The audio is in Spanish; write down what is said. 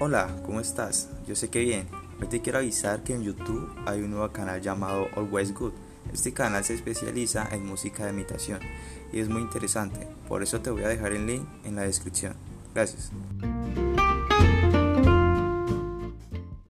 Hola, ¿cómo estás? Yo sé que bien. Hoy te quiero avisar que en YouTube hay un nuevo canal llamado Always Good. Este canal se especializa en música de imitación y es muy interesante. Por eso te voy a dejar el link en la descripción. Gracias.